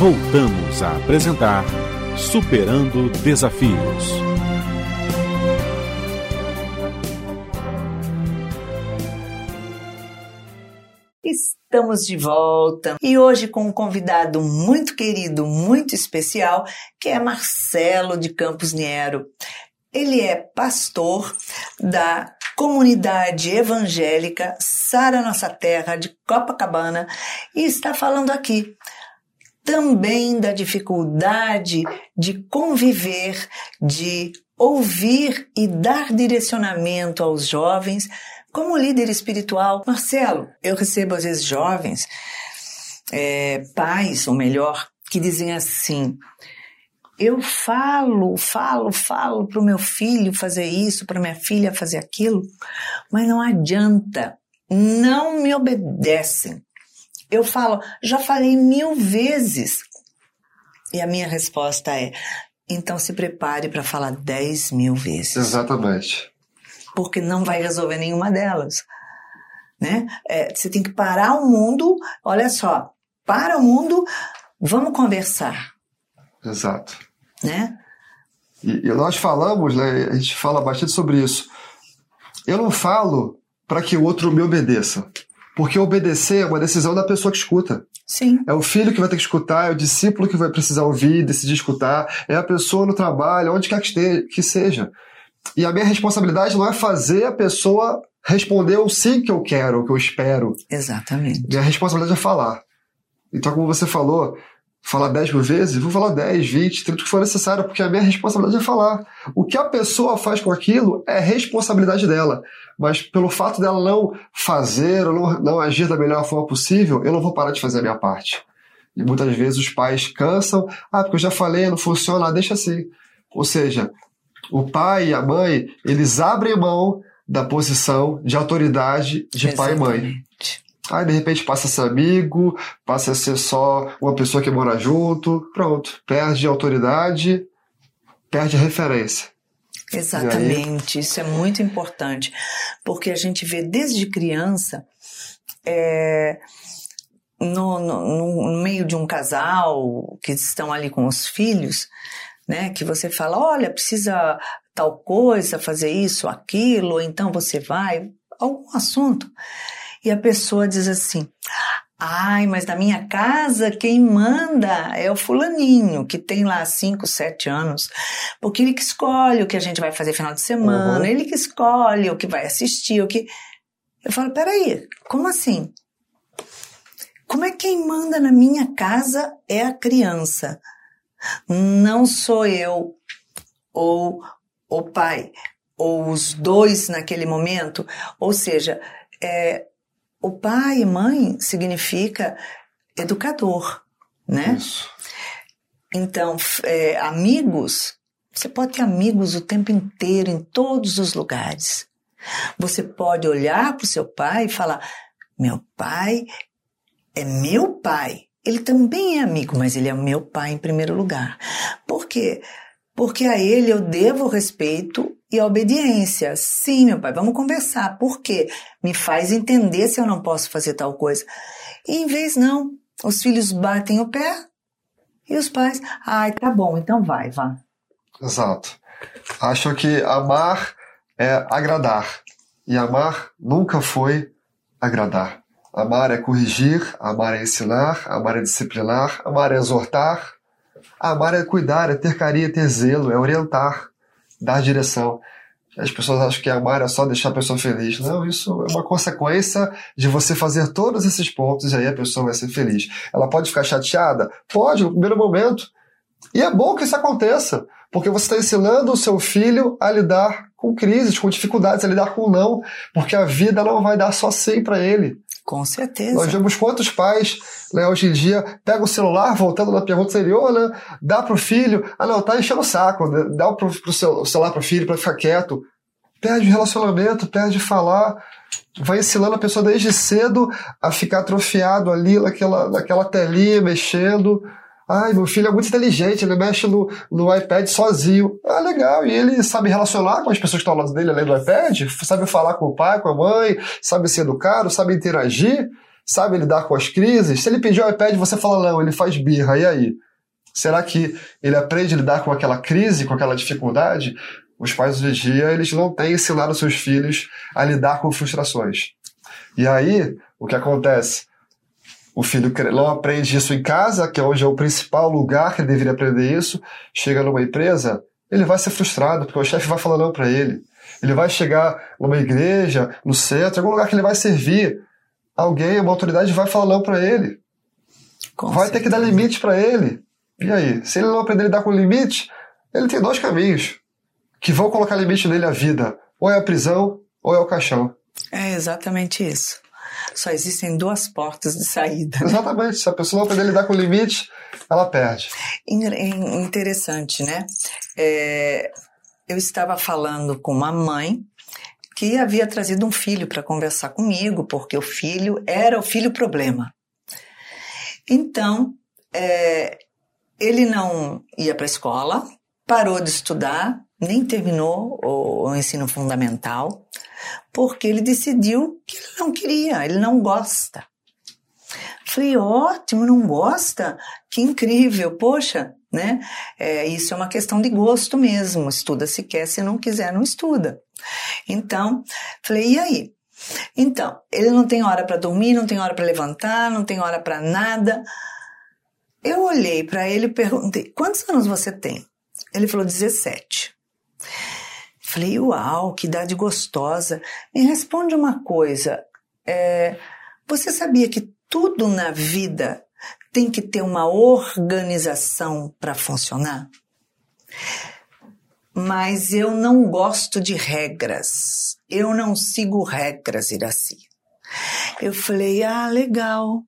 Voltamos a apresentar Superando Desafios. Estamos de volta e hoje com um convidado muito querido, muito especial, que é Marcelo de Campos Niero. Ele é pastor da comunidade evangélica Sara Nossa Terra de Copacabana e está falando aqui também da dificuldade de conviver, de ouvir e dar direcionamento aos jovens como líder espiritual. Marcelo, eu recebo às vezes jovens, é, pais, ou melhor, que dizem assim: eu falo, falo, falo para o meu filho fazer isso, para minha filha fazer aquilo, mas não adianta, não me obedecem. Eu falo, já falei mil vezes. E a minha resposta é: então se prepare para falar dez mil vezes. Exatamente. Porque não vai resolver nenhuma delas. Né? É, você tem que parar o mundo, olha só, para o mundo, vamos conversar. Exato. Né? E, e nós falamos, né, a gente fala bastante sobre isso. Eu não falo para que o outro me obedeça. Porque obedecer é uma decisão da pessoa que escuta. Sim. É o filho que vai ter que escutar, é o discípulo que vai precisar ouvir, decidir escutar, é a pessoa no trabalho, onde quer que, esteja, que seja. E a minha responsabilidade não é fazer a pessoa responder o sim que eu quero, o que eu espero. Exatamente. Minha responsabilidade é falar. Então, como você falou, falar 10 mil vezes, vou falar 10, 20, 30 o que for necessário, porque a minha responsabilidade é falar. O que a pessoa faz com aquilo é responsabilidade dela. Mas pelo fato dela não fazer ou não, não agir da melhor forma possível, eu não vou parar de fazer a minha parte. E muitas vezes os pais cansam, ah, porque eu já falei, não funciona, ah, deixa assim. Ou seja, o pai e a mãe, eles abrem mão da posição de autoridade de Exatamente. pai e mãe. Aí, de repente, passa a ser amigo, passa a ser só uma pessoa que mora junto. Pronto. Perde autoridade, perde referência. Exatamente. Aí... Isso é muito importante. Porque a gente vê desde criança. É, no, no, no meio de um casal que estão ali com os filhos, né? Que você fala, olha, precisa tal coisa, fazer isso, aquilo, então você vai, algum assunto. E a pessoa diz assim: Ai, mas na minha casa quem manda é o fulaninho, que tem lá 5, 7 anos. Porque ele que escolhe o que a gente vai fazer final de semana, uhum. ele que escolhe o que vai assistir, o que. Eu falo, peraí, como assim? Como é que quem manda na minha casa é a criança? Não sou eu ou o pai, ou os dois naquele momento. Ou seja, é, o pai e mãe significa educador, né? Isso. Então, é, amigos, você pode ter amigos o tempo inteiro, em todos os lugares. Você pode olhar para o seu pai e falar: meu pai é meu pai. Ele também é amigo, mas ele é meu pai em primeiro lugar. Por quê? Porque a ele eu devo respeito e obediência. Sim, meu pai, vamos conversar. Por quê? Me faz entender se eu não posso fazer tal coisa. E em vez não, os filhos batem o pé e os pais, ai, tá bom, então vai, vá. Exato. Acho que amar é agradar. E amar nunca foi agradar. Amar é corrigir, amar é ensinar, amar é disciplinar, amar é exortar, amar é cuidar, é ter carinho, é ter zelo, é orientar dar direção. As pessoas acham que amar é só deixar a pessoa feliz. Não, isso é uma consequência de você fazer todos esses pontos e aí a pessoa vai ser feliz. Ela pode ficar chateada? Pode, no primeiro momento. E é bom que isso aconteça, porque você está ensinando o seu filho a lidar com crises, com dificuldades, a lidar com não, porque a vida não vai dar só sim para ele. Com certeza. Nós vemos quantos pais, né, hoje em dia, pegam o celular, voltando na pergunta anterior, né, dá pro filho, ah não, tá enchendo o saco, né, dá pro, pro seu, o celular pro filho para ficar quieto. Perde relacionamento, perde falar, vai ensinando a pessoa desde cedo a ficar atrofiado ali naquela, naquela telinha, mexendo. Ai, meu filho é muito inteligente, ele mexe no, no iPad sozinho. Ah, legal. E ele sabe relacionar com as pessoas que estão ao lado dele além do iPad? Sabe falar com o pai, com a mãe, sabe ser educado, sabe interagir. sabe lidar com as crises. Se ele pedir o iPad, você fala não, ele faz birra, e aí? Será que ele aprende a lidar com aquela crise, com aquela dificuldade? Os pais hoje em dia, eles não têm ensinado seus filhos a lidar com frustrações. E aí, o que acontece? O filho não aprende isso em casa, que é hoje é o principal lugar que ele deveria aprender isso. Chega numa empresa, ele vai ser frustrado, porque o chefe vai falar não para ele. Ele vai chegar numa igreja, no centro, algum lugar que ele vai servir. Alguém, uma autoridade vai falar não para ele. Com vai certeza. ter que dar limite para ele. E aí? Se ele não aprender a lidar com limite, ele tem dois caminhos que vão colocar limite nele à vida. Ou é a prisão, ou é o caixão. É exatamente isso. Só existem duas portas de saída. Exatamente. Se a pessoa não aprender lidar com o limite, ela perde. Interessante, né? É, eu estava falando com uma mãe que havia trazido um filho para conversar comigo, porque o filho era o filho problema. Então, é, ele não ia para a escola, parou de estudar, nem terminou o, o ensino fundamental, porque ele decidiu que ele não queria, ele não gosta. Falei, ótimo, não gosta? Que incrível, poxa, né? É, isso é uma questão de gosto mesmo. Estuda se quer, se não quiser, não estuda. Então, falei, e aí? Então, ele não tem hora para dormir, não tem hora para levantar, não tem hora para nada. Eu olhei para ele e perguntei: quantos anos você tem? Ele falou: 17. Falei: uau, que idade gostosa. Me responde uma coisa: é, você sabia que tudo na vida tem que ter uma organização para funcionar? Mas eu não gosto de regras. Eu não sigo regras, Iraci. Eu falei: ah, legal.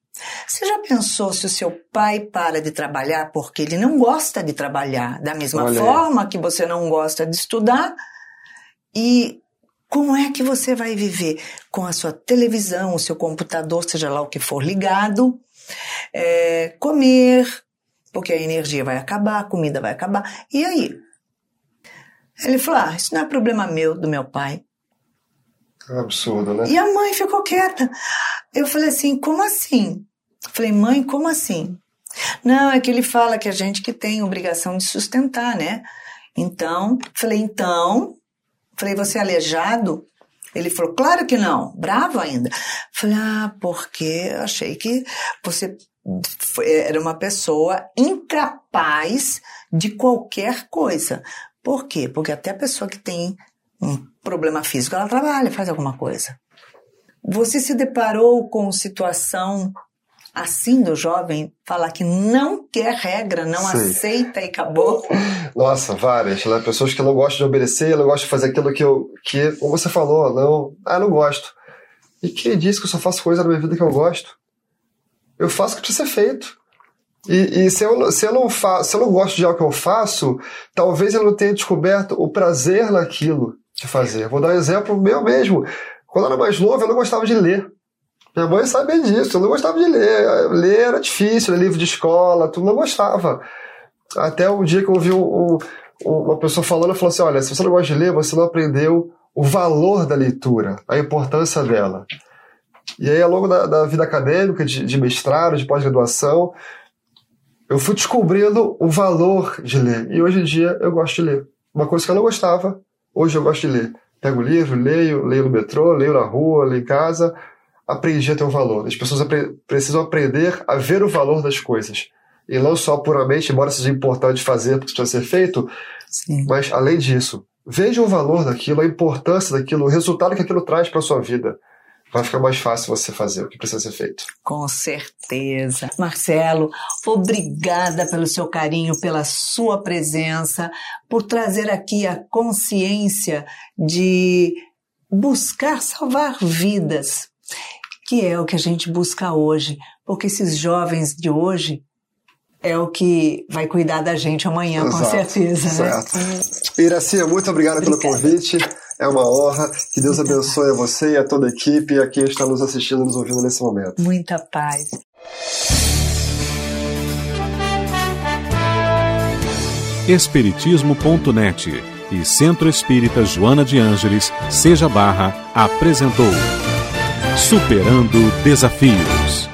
Você já pensou se o seu pai para de trabalhar porque ele não gosta de trabalhar, da mesma Olha. forma que você não gosta de estudar? E como é que você vai viver com a sua televisão, o seu computador, seja lá o que for ligado, é, comer, porque a energia vai acabar, a comida vai acabar. E aí? Ele falou: ah, isso não é problema meu, do meu pai. É absurdo, né? E a mãe ficou quieta. Eu falei assim: como assim? Falei, mãe, como assim? Não, é que ele fala que a gente que tem obrigação de sustentar, né? Então, falei, então, falei, você é aleijado? Ele falou, claro que não, bravo ainda. Falei, ah, porque achei que você era uma pessoa incapaz de qualquer coisa. Por quê? Porque até a pessoa que tem um problema físico, ela trabalha, faz alguma coisa. Você se deparou com situação assim do jovem falar que não quer regra, não Sim. aceita e acabou? Nossa, várias. Né? Pessoas que não gostam de obedecer, não gostam de fazer aquilo que eu. que, como você falou, não. Ah, não gosto. E quem disse que eu só faço coisa na minha vida que eu gosto? Eu faço o que precisa ser feito. E, e, se, eu, se, eu não fa se eu não gosto de algo que eu faço, talvez eu não tenha descoberto o prazer naquilo de fazer. Vou dar um exemplo meu mesmo. Quando eu era mais novo, eu não gostava de ler. Minha mãe sabe disso, eu não gostava de ler. Ler era difícil, livro de escola, tu não gostava. Até um dia que eu ouvi um, um, uma pessoa falando, falou assim: olha, se você não gosta de ler, você não aprendeu o valor da leitura, a importância dela. E aí, ao longo da, da vida acadêmica, de, de mestrado, de pós-graduação, eu fui descobrindo o valor de ler. E hoje em dia eu gosto de ler. Uma coisa que eu não gostava, hoje eu gosto de ler. Pego o livro, leio, leio no metrô, leio na rua, leio em casa, aprendi a ter um valor. As pessoas apre precisam aprender a ver o valor das coisas. E não só puramente, embora seja importante fazer porque precisa ser feito, Sim. mas além disso, veja o valor daquilo, a importância daquilo, o resultado que aquilo traz para a sua vida. Vai ficar mais fácil você fazer o que precisa ser feito. Com certeza. Marcelo, obrigada pelo seu carinho, pela sua presença, por trazer aqui a consciência de buscar salvar vidas, que é o que a gente busca hoje, porque esses jovens de hoje é o que vai cuidar da gente amanhã, Exato, com certeza. Né? Certo. Né? Iracia, muito obrigado Obrigada. pelo convite. É uma honra. Que Deus abençoe a você e a toda a equipe e a quem está nos assistindo, nos ouvindo nesse momento. Muita paz. Espiritismo.net e Centro Espírita Joana de Ângeles, Seja Barra, apresentou Superando Desafios.